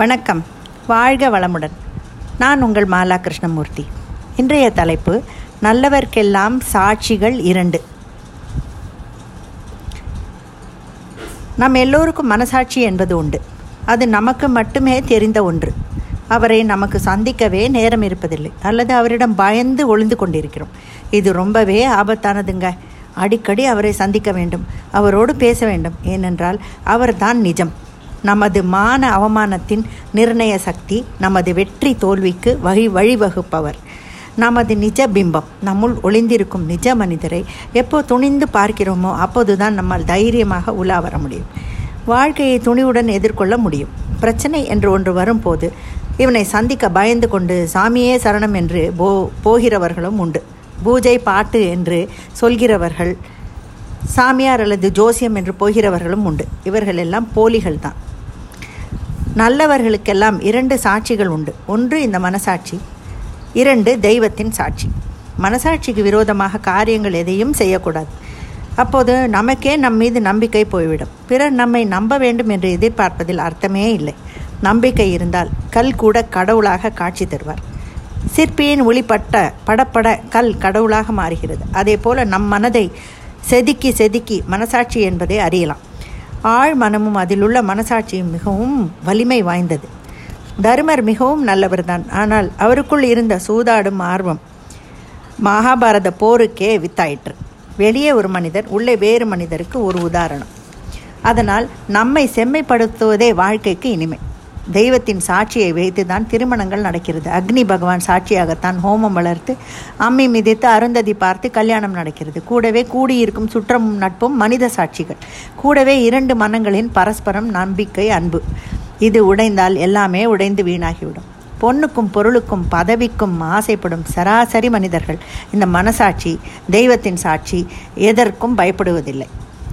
வணக்கம். வாழ்க வளமுடன். நான் உங்கள் மாலா கிருஷ்ணமூர்த்தி. இன்றைய தலைப்பு நல்லவர்க்கெல்லாம் சாட்சிகள் இரண்டு. நம் எல்லோருக்கும் மனசாட்சி என்பது உண்டு. அது நமக்கு மட்டுமே தெரிந்த ஒன்று. அவரை நமக்கு சந்திக்கவே நேரம் இருப்பதில்லை. அல்லது அவரிடம் பயந்து ஒளிந்து கொண்டிருக்கிறோம். இது ரொம்பவே ஆபத்தானதுங்க. அடிக்கடி அவரை சந்திக்க வேண்டும். அவரோடு பேச வேண்டும். ஏனென்றால் அவர்தான் நிஜம். நமது மான அவமானத்தின் நிர்ணய சக்தி நமது வெற்றி தோல்விக்கு வழி வழிவகுப்பவர். நமது நிஜ பிம்பம் நம்முள் ஒளிந்திருக்கும் நிஜ மனிதரை எப்போ துணிந்து பார்க்கிறோமோ அப்போதுதான் நம்மால் தைரியமாக உலா வர முடியும். வாழ்க்கையை துணிவுடன் எதிர்கொள்ள முடியும். பிரச்சனை என்று ஒன்று வரும்போது இவனை சந்திக்க பயந்து கொண்டு சாமியே சரணம் என்று போ போகிறவர்களும் உண்டு. பூஜை பாட்டு என்று சொல்கிறவர்கள் சாமியார் அல்லது ஜோசியம் என்று போகிறவர்களும் உண்டு. இவர்கள் எல்லாம் போலிகள் தான் நல்லவர்களுக்கெல்லாம் இரண்டு சாட்சிகள் உண்டு. ஒன்று இந்த மனசாட்சி இரண்டு தெய்வத்தின் சாட்சி. மனசாட்சிக்கு விரோதமாக காரியங்கள் எதையும் செய்யக்கூடாது. அப்போது நமக்கே நம் மீது நம்பிக்கை போய்விடும். பிறர் நம்மை நம்ப வேண்டும் என்று எதிர்பார்ப்பதில் அர்த்தமே இல்லை. நம்பிக்கை இருந்தால் கல் கூட கடவுளாக காட்சி தருவார். சிற்பியின் ஒளிப்பட்ட படப்பட கல் கடவுளாக மாறுகிறது. அதே போல நம் மனதை செதுக்கி செதுக்கி மனசாட்சி என்பதை அறியலாம். ஆழ் மனமும் அதிலுள்ள மனசாட்சியும் மிகவும் வலிமை வாய்ந்தது. தருமர் மிகவும் நல்லவர்தான். ஆனால் அவருக்குள் இருந்த சூதாடும் ஆர்வம் மகாபாரத போருக்கே வித்தாயிற்று. வெளியே ஒரு மனிதர் உள்ளே வேறு மனிதருக்கு ஒரு உதாரணம். அதனால் நம்மை செம்மைப்படுத்துவதே வாழ்க்கைக்கு இனிமை. தெய்வத்தின் சாட்சியை வைத்து தான் திருமணங்கள் நடக்கிறது. அக்னி பகவான் சாட்சியாகத்தான் ஹோமம் வளர்த்து அம்மி மிதித்து அருந்ததி பார்த்து கல்யாணம் நடக்கிறது. கூடவே கூடியிருக்கும் சுற்றமும் நட்பும் மனித சாட்சிகள். கூடவே இரண்டு மனங்களின் பரஸ்பரம் நம்பிக்கை அன்பு. இது உடைந்தால் எல்லாமே உடைந்து வீணாகிவிடும். பொண்ணுக்கும் பொருளுக்கும் பதவிக்கும் ஆசைப்படும் சராசரி மனிதர்கள் இந்த மனசாட்சி தெய்வத்தின் சாட்சி எதற்கும் பயப்படுவதில்லை.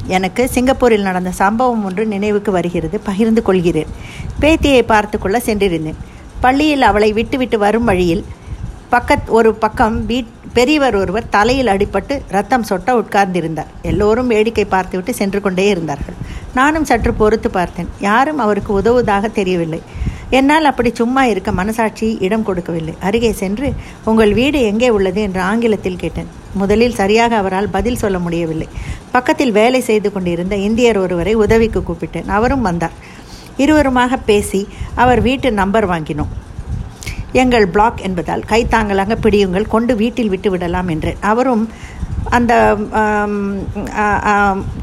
எனக்கு சிங்கப்பூரில் நடந்த சம்பவம் ஒன்று நினைவுக்கு வருகிறது. பகிர்ந்து கொள்கிறேன். பேத்தியை பார்த்து கொள்ள சென்றிருந்தேன். பள்ளியில் அவளை விட்டுவிட்டு வரும் வழியில் பக்கத் ஒரு பக்கம் வீட் பெரியவர் ஒருவர் தலையில் அடிபட்டு ரத்தம் சொட்ட உட்கார்ந்திருந்தார். எல்லோரும் வேடிக்கை பார்த்துவிட்டு சென்று கொண்டே இருந்தார்கள். நானும் சற்று பொறுத்து பார்த்தேன். யாரும் அவருக்கு உதவுவதாக தெரியவில்லை. என்னால் அப்படி சும்மா இருக்க மனசாட்சி இடம் கொடுக்கவில்லை. அருகே சென்று உங்கள் வீடு எங்கே உள்ளது? என்று ஆங்கிலத்தில் கேட்டேன். முதலில் சரியாக அவரால் பதில் சொல்ல முடியவில்லை. பக்கத்தில் வேலை செய்து கொண்டிருந்த இந்தியர் ஒருவரை உதவிக்கு கூப்பிட்டேன். அவரும் வந்தார். இருவருமாக பேசி அவர் வீட்டு நம்பர் வாங்கினோம். எங்கள் பிளாக் என்பதால் கைத்தாங்கலாக பிடியுங்கள் கொண்டு வீட்டில் விட்டு விடலாம் என்றேன். அவரும் அந்த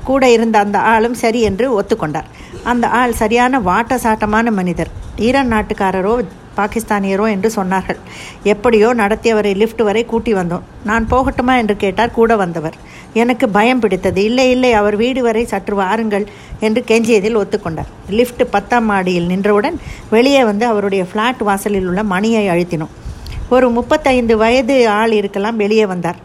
கூட இருந்த அந்த ஆளும் சரி என்று ஒத்துக்கொண்டார். அந்த ஆள் சரியான வாட்ட சாட்டமான மனிதர். ஈரான் நாட்டுக்காரரோ பாகிஸ்தானியரோ என்று சொன்னார்கள். எப்படியோ நடத்தியவரை லிஃப்ட் வரை கூட்டி வந்தோம். நான் போகட்டுமா என்று கேட்டார் கூட வந்தவர். எனக்கு பயம் பிடித்தது. இல்லை இல்லை அவர் வீடு வரை சற்று வாருங்கள் என்று கெஞ்சியதில் ஒத்துக்கொண்டார். லிஃப்ட் பத்தாம் மாடியில் நின்றவுடன் வெளியே வந்து அவருடைய ஃப்ளாட் வாசலில் உள்ள மணியை அழுத்தினோம். ஒரு முப்பத்தைந்து வயது ஆள் இருக்கலாம் வெளியே வந்தார்.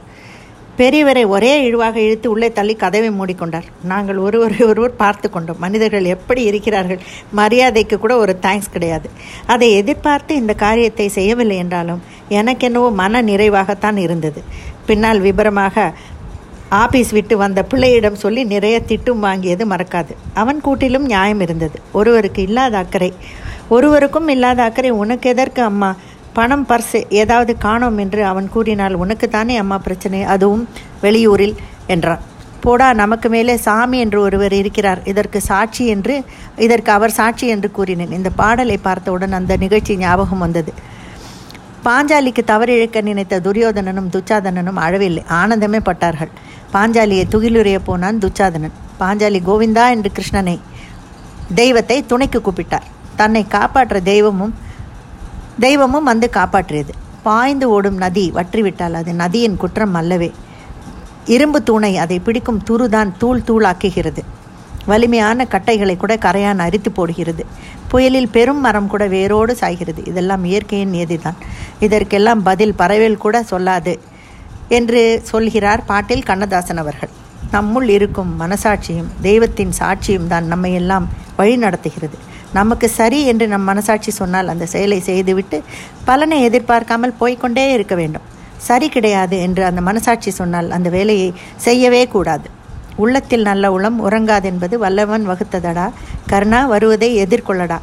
பெரியவரை ஒரே இழுவாக இழுத்து உள்ளே தள்ளி கதவை மூடிக்கொண்டார். நாங்கள் ஒருவரை ஒருவர் பார்த்து கொண்டோம். மனிதர்கள் எப்படி இருக்கிறார்கள்? மரியாதைக்கு கூட ஒரு தேங்க்ஸ் கிடையாது. அதை எதிர்பார்த்து இந்த காரியத்தை செய்யவில்லை என்றாலும் எனக்கென்னவோ மன நிறைவாகத்தான் இருந்தது. பின்னால் விபரமாக ஆபீஸ் விட்டு வந்த பிள்ளையிடம் சொல்லி நிறைய திட்டும் வாங்கியது மறக்காது. அவன் கூட்டிலும் நியாயம் இருந்தது. ஒருவருக்கு இல்லாத அக்கறை. ஒருவருக்கும் இல்லாத அக்கறை. உனக்கு எதற்கு அம்மா? பணம் பர்ஸ் ஏதாவது காணோம் என்று அவன் கூறினால் உனக்கு தானே அம்மா பிரச்சனை? அதுவும் வெளியூரில் என்றான். போடா நமக்கு மேலே சாமி என்று ஒருவர் இருக்கிறார். இதற்கு சாட்சி என்று இதற்கு அவர் சாட்சி என்று கூறினேன். இந்த பாடலை பார்த்தவுடன் அந்த நிகழ்ச்சி ஞாபகம் வந்தது. பாஞ்சாலிக்கு தவறிழக்க நினைத்த துரியோதனனும் துச்சாதனனும் அழவில்லை. ஆனந்தமே பட்டார்கள். பாஞ்சாலியை துகிலுரைய போனான் துச்சாதனன். பாஞ்சாலி கோவிந்தா என்று கிருஷ்ணனை தெய்வத்தை துணைக்கு கூப்பிட்டார். தன்னை காப்பாற்ற தெய்வமும் தெய்வமும் வந்து காப்பாற்றியது. பாய்ந்து ஓடும் நதி வற்றிவிட்டால் அது நதியின் குற்றம் அல்லவே. இரும்பு தூணை அதை பிடிக்கும் துருதான் தூள் தூளாக்குகிறது. வலிமையான கட்டைகளை கூட கரையான் அரித்து போடுகிறது. புயலில் பெரும் மரம் கூட வேரோடு சாய்கிறது. இதெல்லாம் இயற்கையின் நியதிதான் இதற்கெல்லாம் பதில் பறவைகள் கூட சொல்லாது என்று சொல்கிறார் பாட்டில் கண்ணதாசன் அவர்கள். நம்முள் இருக்கும் மனசாட்சியும் தெய்வத்தின் சாட்சியும் தான் நம்மையெல்லாம் வழி நடத்துகிறது நமக்கு சரி என்று நம் மனசாட்சி சொன்னால் அந்த செயலை செய்துவிட்டு பலனை எதிர்பார்க்காமல் போய்கொண்டே இருக்க வேண்டும். சரி கிடையாது என்று அந்த மனசாட்சி சொன்னால் அந்த வேலையை செய்யவே கூடாது. உள்ளத்தில் நல்ல உளம் உறங்காதென்பது வல்லவன் வகுத்ததடா. கருணா வருவதை எதிர்கொள்ளடா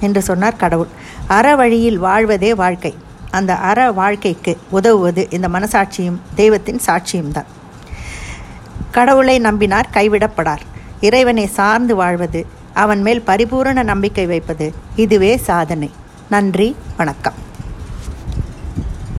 என்று சொன்னார் கடவுள். அற வழியில் வாழ்வதே வாழ்க்கை. அந்த அற வாழ்க்கைக்கு உதவுவது இந்த மனசாட்சியும் தெய்வத்தின் சாட்சியும் தான். கடவுளை நம்பினார் கைவிடப்படார். இறைவனை சார்ந்து வாழ்வது அவன் மேல் பரிபூரண நம்பிக்கை வைப்பது இதுவே சாதனை. நன்றி வணக்கம்.